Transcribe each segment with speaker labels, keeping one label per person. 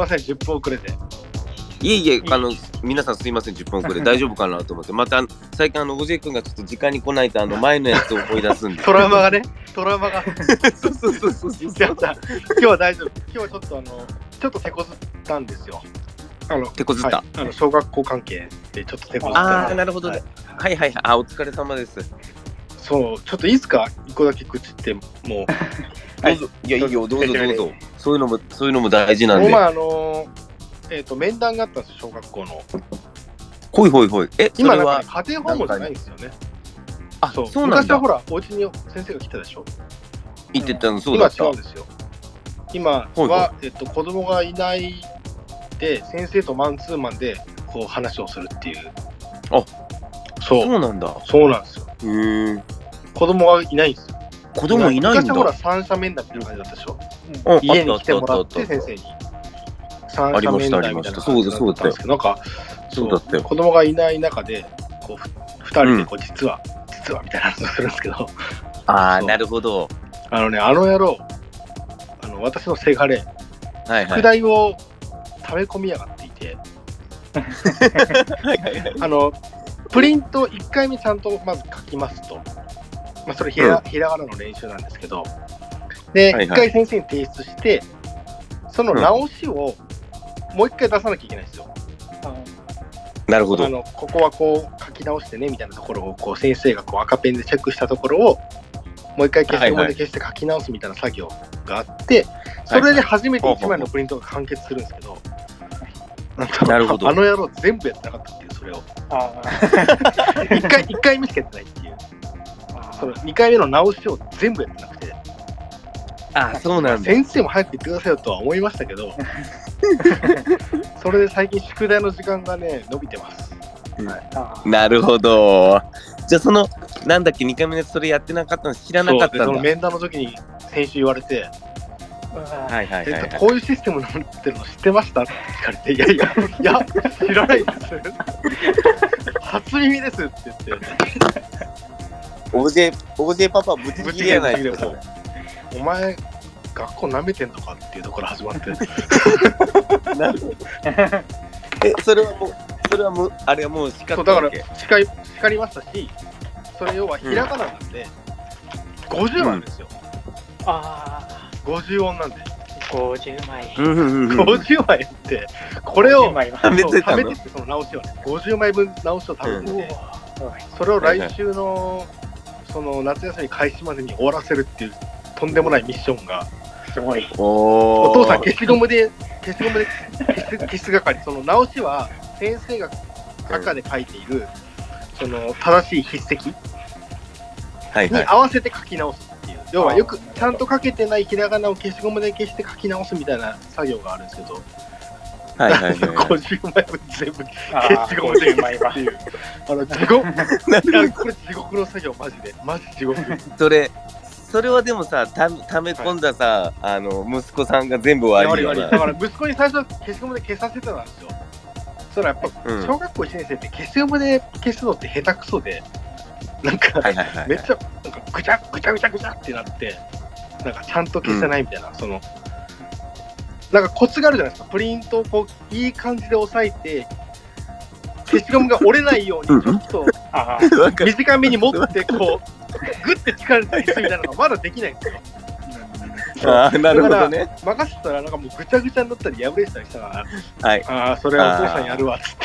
Speaker 1: ません、10分遅れて。
Speaker 2: いえいえ、あの、皆さんすいません、10分遅れ、大丈夫かなと思って、また、最近、あの、おじい君がちょっと時間に来ないと、あの、前のやつを思い出すんで。
Speaker 1: トラウマがね、トラウマが。
Speaker 2: そうそうそうそうそう。
Speaker 1: 今日は大丈夫。今日はちょっとあの、ちょっと手こずったんですよ。あの、
Speaker 2: 手こずった
Speaker 1: はいあの小学校関係でちょっと手こずった。
Speaker 2: ああ、なるほどね
Speaker 1: は。
Speaker 2: はいはいはい。あ、お疲れ様です。
Speaker 1: そう、ちょっといいですか一個だけ口って、もう。
Speaker 2: どうぞ。いや、いいよ、どうぞどうぞ。そういうのも、そういうのも大事なんで。
Speaker 1: この前あの、えっ、と、面談があったんですよ、小学校の。
Speaker 2: ほいほいほい。え、そ
Speaker 1: 今なん
Speaker 2: れは、
Speaker 1: 家庭訪問じゃないんですよね。
Speaker 2: あ、
Speaker 1: そう
Speaker 2: そうなんだ
Speaker 1: 昔はほ。ら、お家に先生が来てたでしょ？
Speaker 2: 言ってたの、そうだった
Speaker 1: 今は違うん。ですよ。今は、
Speaker 2: ほいほい
Speaker 1: えっと、子供がいないで、先生とマンツーマンで、こう話をするっていう。
Speaker 2: あ
Speaker 1: そう、
Speaker 2: そうなんだ。
Speaker 1: そうなんですよ。
Speaker 2: へえ。
Speaker 1: 子供がいないんですよ。
Speaker 2: 子供いないんだ。
Speaker 1: 昔はほら、三者面談みたいな感じだったでしょ？
Speaker 2: うん
Speaker 1: 家に来てもらって、先生に。三者面談みたいな感じだったんですけど、なんか、
Speaker 2: そうだったよ
Speaker 1: 子供がいない中で、こう、ふ二人でこう、実は、実はみたいな話をするんですけど、
Speaker 2: ああ、なるほど。
Speaker 1: あのね、あの野郎、あの、私のせがれ、宿
Speaker 2: はいはい。
Speaker 1: 題を溜め込みやがっていて、あの、プリント1回目ちゃんとまず書きますと。まあ、それひら,、ひらがなの練習なんですけど、で、
Speaker 2: はいはい。
Speaker 1: 1回先生に提出して、その直しをもう1回出さなきゃいけないんですよ。
Speaker 2: なるほど。
Speaker 1: あのここはこう書き直してねみたいなところをこう先生がこう赤ペンでチェックしたところをもう一回消しゴムで消して書き直すみたいな作業があって、それで初めて1枚のプリントが完結するんですけど、な
Speaker 2: るほど。
Speaker 1: あの野郎全部やってなかったっていうそれを。
Speaker 3: あ
Speaker 1: 1回 一回目しかやってないっていうその2回目の直しを全部やってなくて。
Speaker 2: あ、そうなんだ。
Speaker 1: 先生も早く言ってくださいよとは思いましたけど。それで最近宿題の時間がね伸びてます。
Speaker 3: あ
Speaker 2: なるほど。じゃあ、その、なんだっけ、2回目でそれやってなかったの知らなかったんだ。
Speaker 1: そうでその面談の時に先週言われて。
Speaker 3: はい
Speaker 2: はいはいはい。
Speaker 1: こういうシステムになってるの知ってました？って聞かれて、いやいや、いや、知らないです。初耳ですって言って、
Speaker 2: OJ、OJ パパぶち切れやないですか。
Speaker 1: お前、学校舐めてんのかっていうところ始まって、
Speaker 2: なるほど。え、それはもう、それはもう、あれはもう叱
Speaker 1: そうだから
Speaker 2: ったわけ。
Speaker 1: 叱り叱りましたし、それ要はひらがななんで、50なんですよ、
Speaker 3: あ
Speaker 1: 50音なんで、
Speaker 3: ー、50枚。
Speaker 2: うんうんうんうん。
Speaker 1: 50枚って、これを
Speaker 3: 50枚は
Speaker 2: 貯めてた
Speaker 1: めてって、その直しをね、50枚分直しを貯めてて、それを来週のその夏休み開始までに終わらせるっていうとんでもないミッションが
Speaker 3: すごい。
Speaker 2: お
Speaker 1: 父さん消しゴムで消しゴムで消す 消す係その直しは先生が赤で書いているその正しい筆跡
Speaker 2: はいはい。
Speaker 1: に合わせて書き直すっていう要はよくちゃんと書けてないひらがなを消しゴムで消して書き直すみたいな作業があるんですけど
Speaker 2: はいはいはいはい。
Speaker 1: 50枚分全部
Speaker 3: あ
Speaker 1: 消しゴムで
Speaker 3: 50枚は
Speaker 1: って。いうあの地獄いやこれ地獄の作業マジでマジ地獄
Speaker 2: それ、それはでもさ、た溜め込んださ、あの、息子さんが全部終わりよな。
Speaker 1: だから息子に最初消しゴムで消させてたんですよ。そらやっぱ
Speaker 2: うん
Speaker 1: 小学校1年生って消しゴムで消すのって下手くそで、なんか
Speaker 2: はいはいはい。
Speaker 1: めっちゃなんかぐちゃぐちゃぐちゃぐちゃってなって、なんかちゃんと消せないみたいな、その、なんかコツがあるじゃないですか。プリントをこういい感じで押さえて、消しゴムが折れないようにちょっと 短めに持ってこう、グッて力で消すみたいなのがまだできないんですよ。
Speaker 2: あーなるほどね。
Speaker 1: 任せたらなんかもうぐちゃぐちゃになったり破れてたりしたから、
Speaker 2: はい。
Speaker 1: ああ、それはお父さんやるわっつっ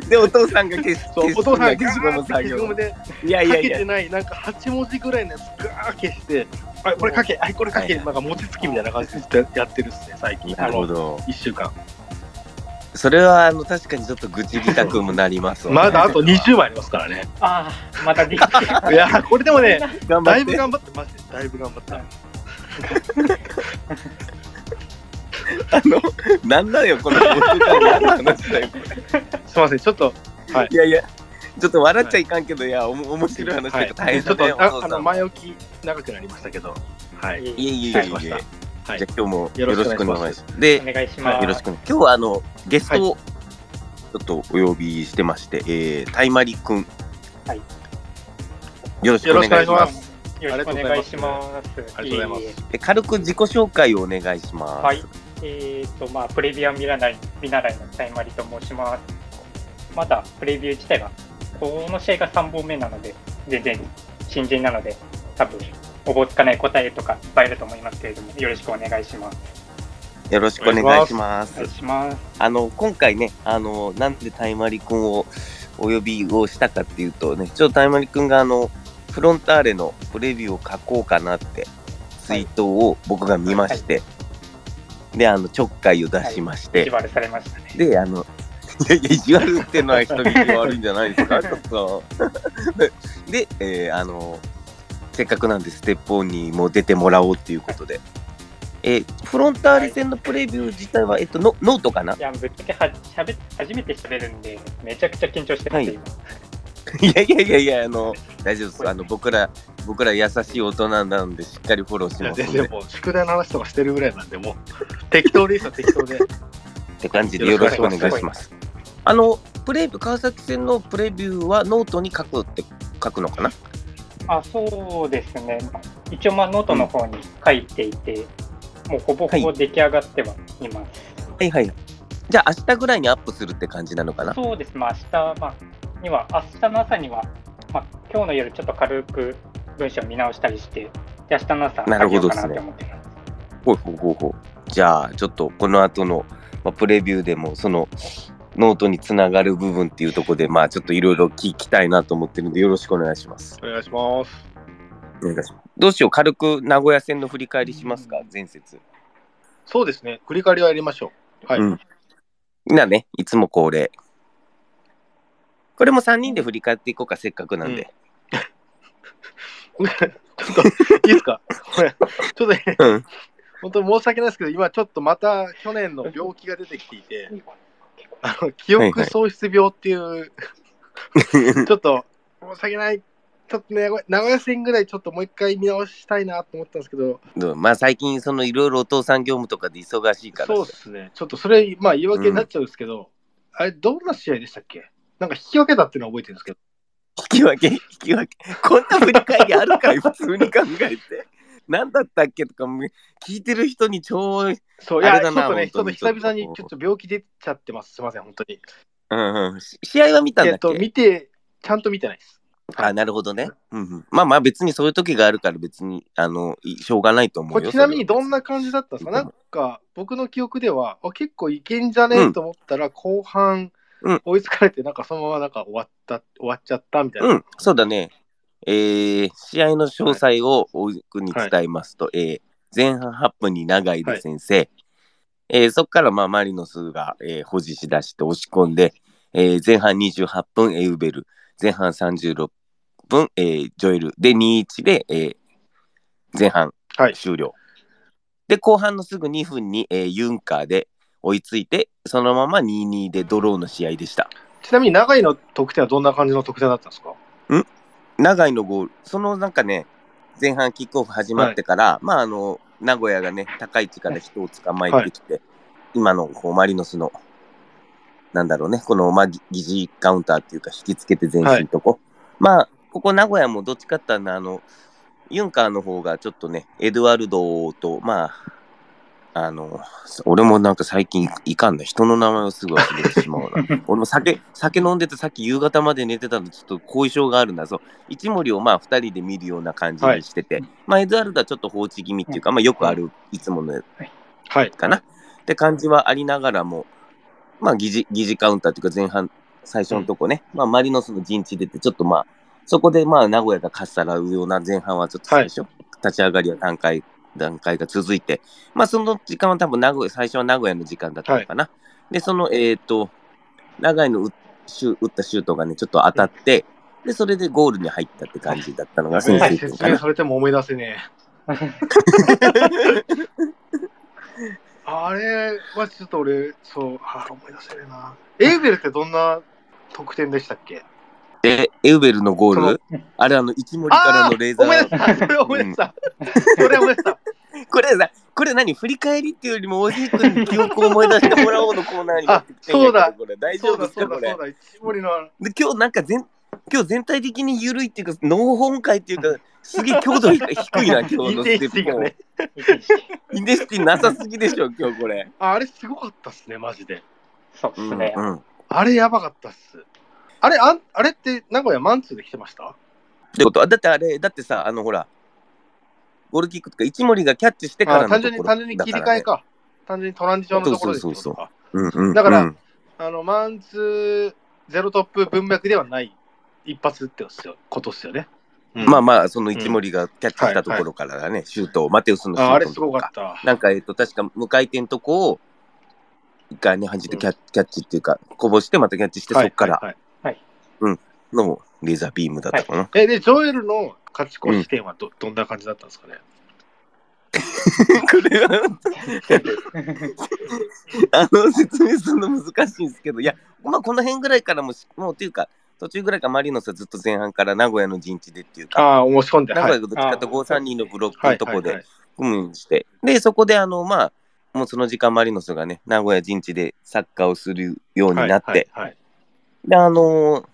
Speaker 1: て。
Speaker 2: で、お父さんが消し、
Speaker 1: お父さんが
Speaker 2: 消しゴム作業
Speaker 1: 消しゴム。で
Speaker 2: いやいやいや
Speaker 1: かけて。ない、なんか8文字ぐらいのやつガー消して、あこれかけ、あこれかけ、
Speaker 2: はい
Speaker 1: なんか餅つきみたいな感じでや ってるっすね、最近。
Speaker 2: なるほ
Speaker 1: ど。
Speaker 2: ど。
Speaker 1: 1週間。
Speaker 2: それは、あの、確かにちょっと愚痴りたくもなりますわね
Speaker 1: まだあと20枚ありますからね。
Speaker 3: あー、またできた。
Speaker 1: いや、これでもね、だいぶ
Speaker 2: 頑張って。
Speaker 1: マジで、だいぶ頑張った。
Speaker 2: あの、なんだよ、この50回何の話だよ。
Speaker 1: すみません、ちょっと、
Speaker 2: いやいや、ちょっと笑っちゃいかんけど、いや、おも面白い話
Speaker 1: はい、
Speaker 2: だから大
Speaker 1: ちょっとああの。前置き長くなりましたけど、はい。
Speaker 2: いえいえいえいえ。じゃあ
Speaker 1: はい
Speaker 2: 今日もよろしくお願いします。
Speaker 3: お
Speaker 2: で、
Speaker 3: 願いします。
Speaker 2: よろしく今日はあのゲストをちょっとお呼びしてまして、えー、タイマリくん。
Speaker 3: はい。
Speaker 2: よろしく
Speaker 1: よろしくお
Speaker 2: お願いしま。
Speaker 1: 願いしますす。
Speaker 3: よろしくお願いします。
Speaker 1: ありがとうございます
Speaker 3: え
Speaker 2: で軽く自己紹介をお願いします。
Speaker 3: はい。えっ、と、まあ、プレビューは見らない、見習いのタイマリと申します。まだプレビュー自体は、この試合が3本目なので、全然新人なので、多分、おぼつかない答えとかいっぱいいると思いますけれども、よろしくお願いします。
Speaker 2: よろしくお願いします。あの、今回ね、あの、なんでタイマリくんをお呼びをしたかっていうとね、ちょっとタイマリくんがあの、フロンターレのプレビューを書こうかなってツイートを僕が見まして、で、あの、ちょっかいを出しまして、
Speaker 3: 意地悪されましたね。
Speaker 2: で、あの、いやいや、意地悪ってのは人聞き悪いんじゃないですか、ちょっと。で、えーあの、せっかくなんでステップオンにも出てもらおうっていうことで、えーフロンターレ戦のプレビュー自体は、えっと、ノノートかな？い
Speaker 3: や、ぶっちゃけはしゃべ初めて喋るんで、めちゃくちゃ緊張してます、
Speaker 2: はい
Speaker 3: 今。
Speaker 2: いやいやいやいや、あの、大丈夫です。あの、僕ら、僕ら優しい大人なんで、しっかりフォローします
Speaker 1: 全然もう宿題の話とかしてるぐらいなんで、もう適当でいいですよ、適当で。
Speaker 2: って感じでよろしくお願いします。あの、プレビュー、川崎戦のプレビューはノートに書くって書くのかな？
Speaker 3: あ、そうですね。一応、まあ、ノートの方に書いていて、もうほぼほぼ出来上がってはいます。
Speaker 2: はいはい。じゃあ、明日ぐらいにアップするって感じなのかな？
Speaker 3: そうです。まあ、明日、まあ、には、明日の朝には、まあ、今日の夜ちょっと軽く文章見直したりして、で明日の朝、
Speaker 2: なるほど
Speaker 3: 書けようかなって思ってます。
Speaker 2: ほうほうほうほう。じゃあ、ちょっとこの後の、まあ、プレビューでも、その、ノートにつながる部分っていうところで、まあ、ちょっといろいろ聞きたいなと思ってるんで、よろしくお願いします。
Speaker 1: お願いします。
Speaker 2: お願いします。どうしよう、軽く名古屋戦の振り返りしますか、前節。
Speaker 1: そうですね、振り返りはやりましょう。はい。
Speaker 2: うんなね、いつも恒例。これも3人で振り返っていこうか、せっかくなんで。
Speaker 1: ちょっと、いいですか？ちょっとね、
Speaker 2: うん。
Speaker 1: 本当に申し訳ないですけど、今ちょっとまた去年の病気が出てきていて、あの記憶喪失病っていう、ちょっと申し訳ない、ちょっとね、名古屋戦ぐらいちょっともう一回見直したいなと思ったんですけど、
Speaker 2: まあ最近、そのいろいろお父さん業務とかで忙しいから。
Speaker 1: そうですね、ちょっとそれ、まあ言い訳になっちゃうんですけど、あれ、どんな試合でしたっけ？なんか引き分けたっていうのは覚えてるんですけど、
Speaker 2: 引き分け、引き分け？こんな振り返りあるかい、普通に考えて。何だったっけとか、聞いてる人に超、うん
Speaker 1: そう、いや、ちょっとね、ちょっと久々にちょっと病気出ちゃってます。すみません、本当に。
Speaker 2: うん。し試合は見たんだっけ、
Speaker 1: えっと、見て、ちゃんと見てないです。
Speaker 2: あ、なるほどね。うんうん、まあまあ別にそういう時があるから別に、あの、いしょうがないと思うよ。
Speaker 1: ちなみにどん
Speaker 2: な
Speaker 1: な感じだったんですか
Speaker 2: うん
Speaker 1: なんか、僕の記憶では、あ結構いけんじゃねえと思ったら、後半
Speaker 2: うん、
Speaker 1: 追いつかれて、なんかそのままなんか終わった、終わっちゃったみたいな。
Speaker 2: うん、そうだね。えー、試合の詳細を大くに伝えますと、えー前半8分に長井で先生、えーそこからまあマリノスが、えー保持し出して押し込んで、えー前半28分エウベル、前半36分、えージョエル。で2-1で、えー前半
Speaker 1: はい。
Speaker 2: 終了。で、後半のすぐ2分に、えーユンカーで追いついて、そのまま2-2でドローの試合でした。
Speaker 1: ちなみに長井の得点はどんな感じの得点だったんですか？
Speaker 2: 長井のゴール、そのなんかね、前半キックオフ始まってから、まああの、名古屋がね、高い位置から人を捕まえてきて、今のこうマリノスの、なんだろうね、この、まあ、ぎ疑似カウンターっていうか、引きつけて前進とこ。まあ、ここ名古屋もどっちかっていうとあの、ユンカーの方がちょっとね、エドワルドと、まあ、あの、俺もなんか最近いかんな。人の名前をすぐ忘れてしまうな。俺も酒、酒飲んでてさっき夕方まで寝てたのちょっと後遺症があるんだ。そう。一森をまあ二人で見るような感じにしてて、まあエドワルドはちょっと放置気味っていうか、まあよくあるいつもの
Speaker 1: はい。
Speaker 2: かなって感じはありながらも、まあ疑似、疑似カウンターっていうか前半、最初のとこね、まあマリノスの陣地出て、ちょっとまあ、そこでまあ名古屋がかっさらうような前半はちょっと最初、立ち上がりは段階、段階が続いて、まあその時間は多分名古屋、最初は名古屋の時間だったのかな。で、その、えっ、と、長いの打ったシュートがね、ちょっと当たって、で、それでゴールに入ったって感じだったのが先
Speaker 1: はい
Speaker 2: 生。
Speaker 1: 説明されても思い出せねえ。あれはちょっと俺、そう、あ思い出せねえな。エウベルってどんな得点でしたっけ？
Speaker 2: で、エウベルのゴール？あれあの、一森からのレーザ
Speaker 1: 思い出し
Speaker 2: ー。
Speaker 1: たそれ思い出した、それ思い出した
Speaker 2: これさ、これ何振り返りっていうよりも、おじい君に記憶を思い出してもらおうのコーナーに
Speaker 1: そうだ
Speaker 2: これ大丈夫ですかこれ
Speaker 1: そうだそう。だ一森の
Speaker 2: で、今日なんか全、今日全体的に緩いっていうか、脳本会っていうか、すげえ強度が低いな、今日のステップも。インテンシティなさすぎでしょ、今日これ。
Speaker 1: ああれすごかったっすね、マジで。
Speaker 2: う
Speaker 3: そうですね。
Speaker 2: んうん。っ
Speaker 1: あれやばかったっす。あれ、あんあれって名古屋マンツーで来てました？
Speaker 2: てこと？は、だってあれ、だってさ、あのほら、ゴールキックとか、一森がキャッチしてから
Speaker 1: あ
Speaker 2: のところ
Speaker 1: 単純に、単純に切り替え。か。単純にトランジションのところでってこと
Speaker 2: そうそうそう
Speaker 1: か。
Speaker 2: うんうん、
Speaker 1: だから
Speaker 2: うん
Speaker 1: あの、マンツーゼロトップ文脈ではない一発ってことっすよね。うん
Speaker 2: まあまあ、その一森がキャッチしたところからがね、シュートを、マテウスのシュート
Speaker 1: ああれす。ごかった。
Speaker 2: なんか、えっと、確か無回転とこを、一回ね、弾いてキャッキャッチっていうか、こぼして、またキャッチして、そっから
Speaker 1: はいはい
Speaker 2: のレーザービームだったかな。
Speaker 1: え、で、ジョエルの勝ち越し点はど,、どんな感じだったんですかね？
Speaker 2: これは、あの、説明するの難しいんですけど、いや、まあ、この辺ぐらいからもし、もうっていうか、途中ぐらいからマリノスはずっと前半から名古屋の陣地でっていうか、
Speaker 1: ああ、申し込んで。
Speaker 2: 名
Speaker 1: はい
Speaker 2: 古屋がどっちかというと532のブロック
Speaker 1: はい
Speaker 2: のとこで
Speaker 1: はいはい
Speaker 2: 組むして、で、そこであの、まあ、もうその時間マリノスがね、名古屋陣地でサッカーをするようになって、
Speaker 1: はいはいはい
Speaker 2: で、あのー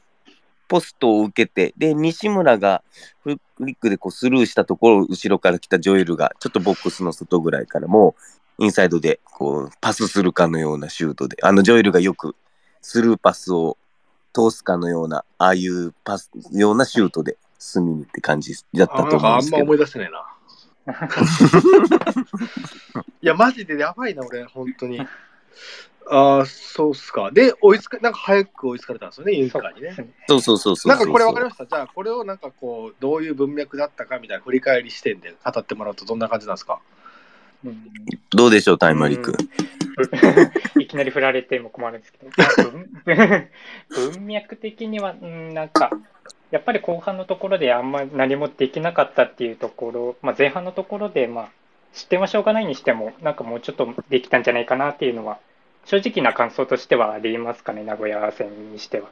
Speaker 2: ポストを受けて、で、西村がフリックでこうスルーしたところを後ろから来たジョエルが、ちょっとボックスの外ぐらいからもう、インサイドでこうパスするかのようなシュートで、あのジョエルがよくスルーパスを通すかのような、ああいうパス、ようなシュートで隅にって感じだった
Speaker 1: あ
Speaker 2: と思うんですけど
Speaker 1: あんま思い。出せないな。いや、マジでやばいな、俺、本当に。ああ、そうっすか。で、追いつか、なんか早く追いつかれたんですよね、ユンカーにね。
Speaker 2: そうそうそうそうそう。
Speaker 1: なんかこれ分かりました？じゃあ、これをなんかこう、どういう文脈だったかみたいな振り返り視点で語ってもらうとどんな感じなんですか？
Speaker 3: うん
Speaker 2: どうでしょう、タイマリック。
Speaker 3: いきなり振られても困るんですけど、文脈的には、うんなんか、やっぱり後半のところであんまり何もできなかったっていうところ、まあ、前半のところで、まあ、失点はしょうがないにしても、なんかもうちょっとできたんじゃないかなっていうのは、正直な感想としてはありますかね、名古屋戦にしては。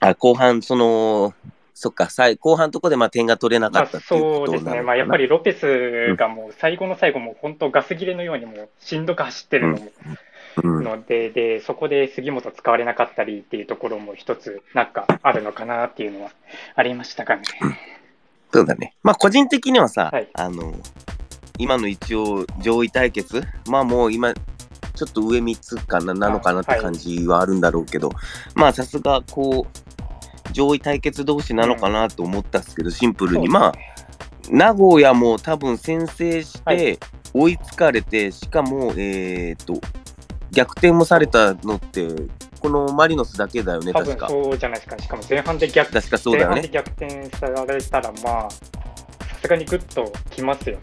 Speaker 2: あ、後半、その、そっか、さい後半のとこでまあ点が取れなか
Speaker 3: まあ、
Speaker 2: った
Speaker 3: そうですね、まあ、やっぱりロペスがもう最後の最後、もう本当、ガス切れのようにもうしんどく走ってるのも
Speaker 2: うん
Speaker 3: ので、で、そこで杉本使われなかったりっていうところも一つ、なんかあるのかなっていうのはありましたかね。
Speaker 2: そうだね。まあ個人的にはさ、
Speaker 3: はい
Speaker 2: あの、今の一応上位対決、まあもう今、ちょっと上3つかななのかなって感じはあるんだろうけど、まあさすがこう、上位対決同士なのかなと思ったんですけど、シンプルに。まあ、名古屋も多分先制し
Speaker 3: は
Speaker 2: て、追いつかれて、しかも、えっと、逆転もされたのって、このマリノスだけだよね、
Speaker 3: 多
Speaker 2: 確か。
Speaker 3: 分そうじゃないですか、しかも前半で逆
Speaker 2: 確かそうだよね。
Speaker 3: 前半で逆転されたら、まあ、さすがにグッときますよね。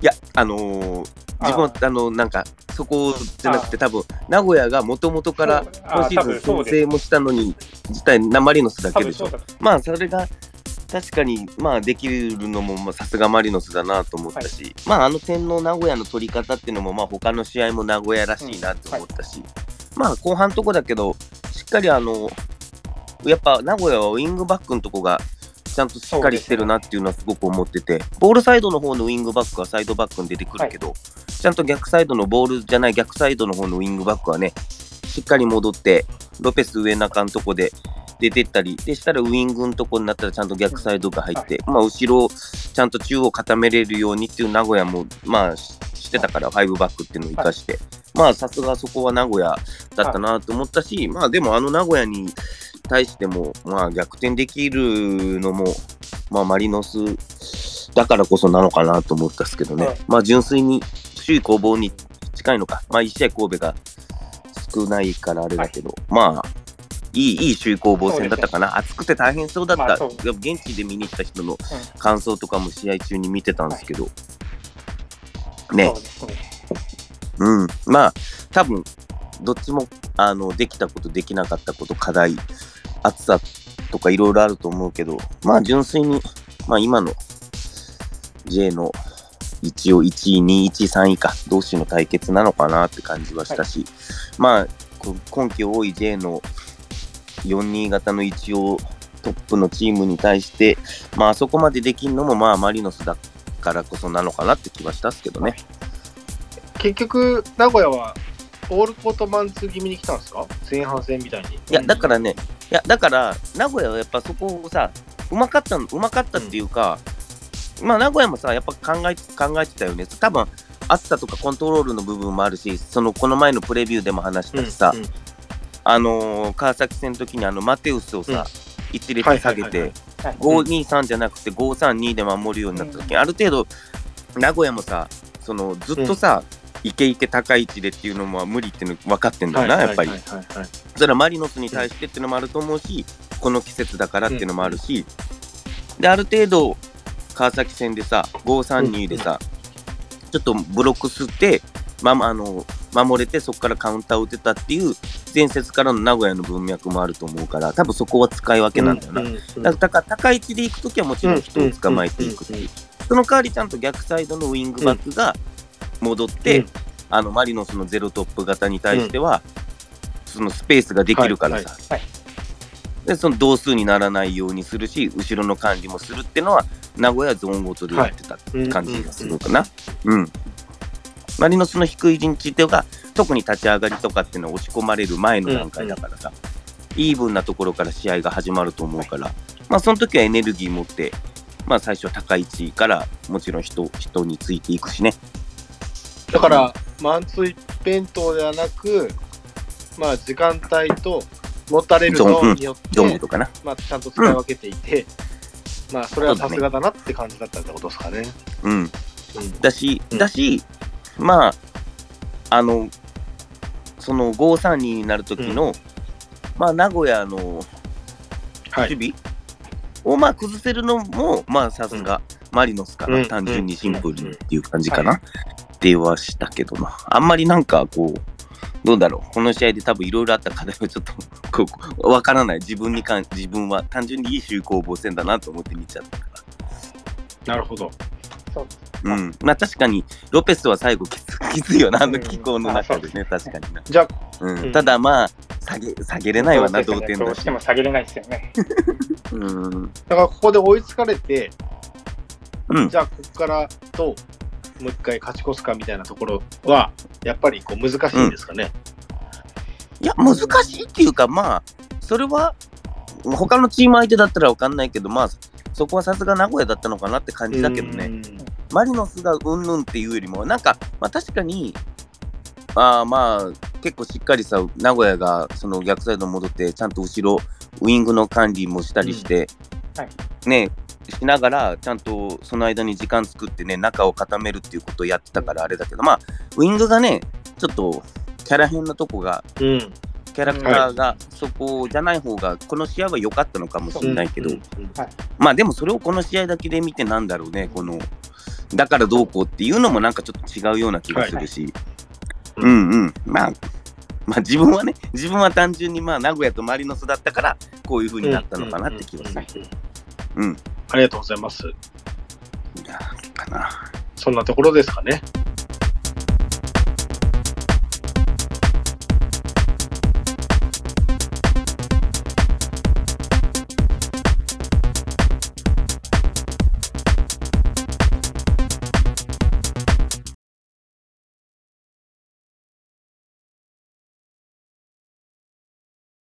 Speaker 2: いや、あのー自分は、あの、なんか、そこじゃなくて、多分名古屋がもともとから今シーズン
Speaker 3: 多分そうです。
Speaker 2: 先制もしたのに、自体、なマリノスだけでしょ。まあ、それが、確かに、まあ、できるのも、まあさすがマリノスだなと思ったし、まあ、あの点の名古屋の取り方っていうのも、まあ、他の試合も名古屋らしいなって思ったし、まあ、後半とこだけど、しっかりあの、やっぱ名古屋はウィングバックのとこが、ちゃんとしっかりしてるなっていうのはすごく思ってて、ボールサイドの方のウィングバックはサイドバックに出てくるけど、ちゃんと逆サイドのボールじゃない逆サイドの方のウィングバックはね、しっかり戻って、ロペス上中のとこで出てったり、でしたらウィングのとこになったらちゃんと逆サイドが入って、まあ後ろをちゃんと中央固めれるようにっていう名古屋も、まあししてたから、5バックっていうのを生かして、まあさすがそこは名古屋だったなと思ったし、まあでもあの名古屋に対しても、まあ逆転できるのも、まあマリノスだからこそなのかなと思ったんですけどね、
Speaker 3: はい。
Speaker 2: まあ純粋に首位攻防に近いのか、まあ1試合神戸が少ないからあれだけど、まあ、いい、いい首位攻防戦だったかな。暑くて大変そうだった。
Speaker 3: まあ
Speaker 2: 現地で見に行った人の感想とかも試合中に見てたんですけど、ね。
Speaker 3: そう、ですね。
Speaker 2: うん、まあ、多分どっちもあのできたこと、できなかったこと、課題、暑さとかいろいろあると思うけど、まあ、純粋に、まあ、今の J の一応1位、2位、1位、3位か、同士の対決なのかなって感じはしたし、まあ、こ今季多い J の4-2型の一応トップのチームに対して、まあ、あそこまでできんのも、まあ、マリノスだからこそなのかなって気はしたっすけどね。
Speaker 1: 結局、名古屋はオールコートマンツー気味に来たんですか？前半戦みたいに。
Speaker 2: いや、だからね、や、だから、名古屋はやっぱそこをさ、うまかったの、うまかったっていうか、まあ、名古屋もさ、やっぱ考え、考えてたよね。多分、暑さとかコントロールの部分もあるし、その、この前のプレビューでも話したしさ、
Speaker 1: うんうん。
Speaker 2: あのー川崎戦の時にあの、マテウスをさ、一列下げて、
Speaker 3: はい
Speaker 2: 523じゃなくて532で守るようになった時に、ある程度、名古屋もさ、そのずっとさ、イケイケ高い位置でっていうのも無理っていうの分かってんだよな、やっぱり。それはマリノスに対してっていうのもあると思うし、この季節だからっていうのもあるし、で、ある程度、川崎戦でさ、532でさ、ちょっとブロック吸って、まあの、守れて、そこからカウンターを打てたっていう前節からの名古屋の文脈もあると思うから、多分そこは使い分けなんだよな。
Speaker 1: うんうんうん
Speaker 2: だから高い位置で行くときはもちろん人を捕まえていくっていう。その代わりちゃんと逆サイドのウィングバックが戻って、
Speaker 1: うん。
Speaker 2: あのマリノスのゼロトップ型に対しては、そのスペースができるからさ、
Speaker 3: はい
Speaker 2: でその同数にならないようにするし、後ろの管理もするっていうのは、名古屋ゾーンごとでやってた感じがするかな。うん。マリノスの低い陣地っていうか、特に立ち上がりとかっていうのは押し込まれる前の段階だからさ、イーブンなところから試合が始まると思うから、まあその時はエネルギー持って、まあ最初は高い位置からもちろん人人についていくしね。
Speaker 1: だから、マンツー一辺倒ではなく、まあ、時間帯と持たれるゾーンによって、
Speaker 2: ゾーンとかな。
Speaker 1: まあ、ちゃんと使い分けていて、まあ、それはさすがだなって感じだったってことですかね。
Speaker 2: うん。
Speaker 1: うん。
Speaker 2: だし、
Speaker 1: うん。
Speaker 2: だし、まあ、あの、その532になる時の、まあ名古屋の
Speaker 1: はい。
Speaker 2: 守備をまあ崩せるのも、まあさすがマリノスかな、
Speaker 1: うん。
Speaker 2: 単純にシンプル
Speaker 1: うん
Speaker 2: にっていう感じかな、ってはしたけどな。あんまりなんかこう、どうだろう、この試合で多分いろいろあった課題はちょっとこうわからない。自分にかん、自分は単純にいい周攻防戦だなと思って見ちゃったから。
Speaker 1: なるほど。
Speaker 3: そう
Speaker 2: うん。まあ確かに、ロペスは最後きつ きついよな、あの気候の中でね、確かにな。
Speaker 1: じゃあ、
Speaker 2: うん
Speaker 1: うん
Speaker 2: ただまあ、下げ、下げれないわな、同点だし。
Speaker 3: しても下げれないですよね。
Speaker 2: うん。
Speaker 1: だからここで追いつかれて、
Speaker 2: うん。
Speaker 1: じゃあ、ここからどう、もう一回勝ち越すかみたいなところは、やっぱりこう難しいんですかね。
Speaker 2: いや、難しいっていうか、まあ、それは、他のチーム相手だったらわかんないけど、まあ、そこはさすが名古屋だったのかなって感じだけどね。
Speaker 1: うん。
Speaker 2: マリノスがうんぬんっていうよりも、なんか、まあ確かに、あーまあ、結構しっかりさ、名古屋がその逆サイド戻って、ちゃんと後ろ、ウィングの管理もしたりして、
Speaker 3: うんは
Speaker 2: ね、しながら、ちゃんとその間に時間作ってね、中を固めるっていうことをやってたからあれだけど、まあ、ウィングがね、ちょっと、キャラ変なとこが、
Speaker 1: うん。
Speaker 2: キャラクターがそこじゃない方が、この試合は良かったのかもしれないけど、
Speaker 1: うん。
Speaker 2: まあでもそれをこの試合だけで見てなんだろうね、この、だからどうこうっていうのもなんかちょっと違うような気がするし、
Speaker 1: はい。
Speaker 2: うんうん、まあ、まあ自分はね、自分は単純にまあ名古屋とマリノスだったから、こういう風になったのかなって気がする。
Speaker 1: うん
Speaker 2: うん。
Speaker 1: ありがとうございます。
Speaker 2: いやかな。
Speaker 1: そんなところですかね。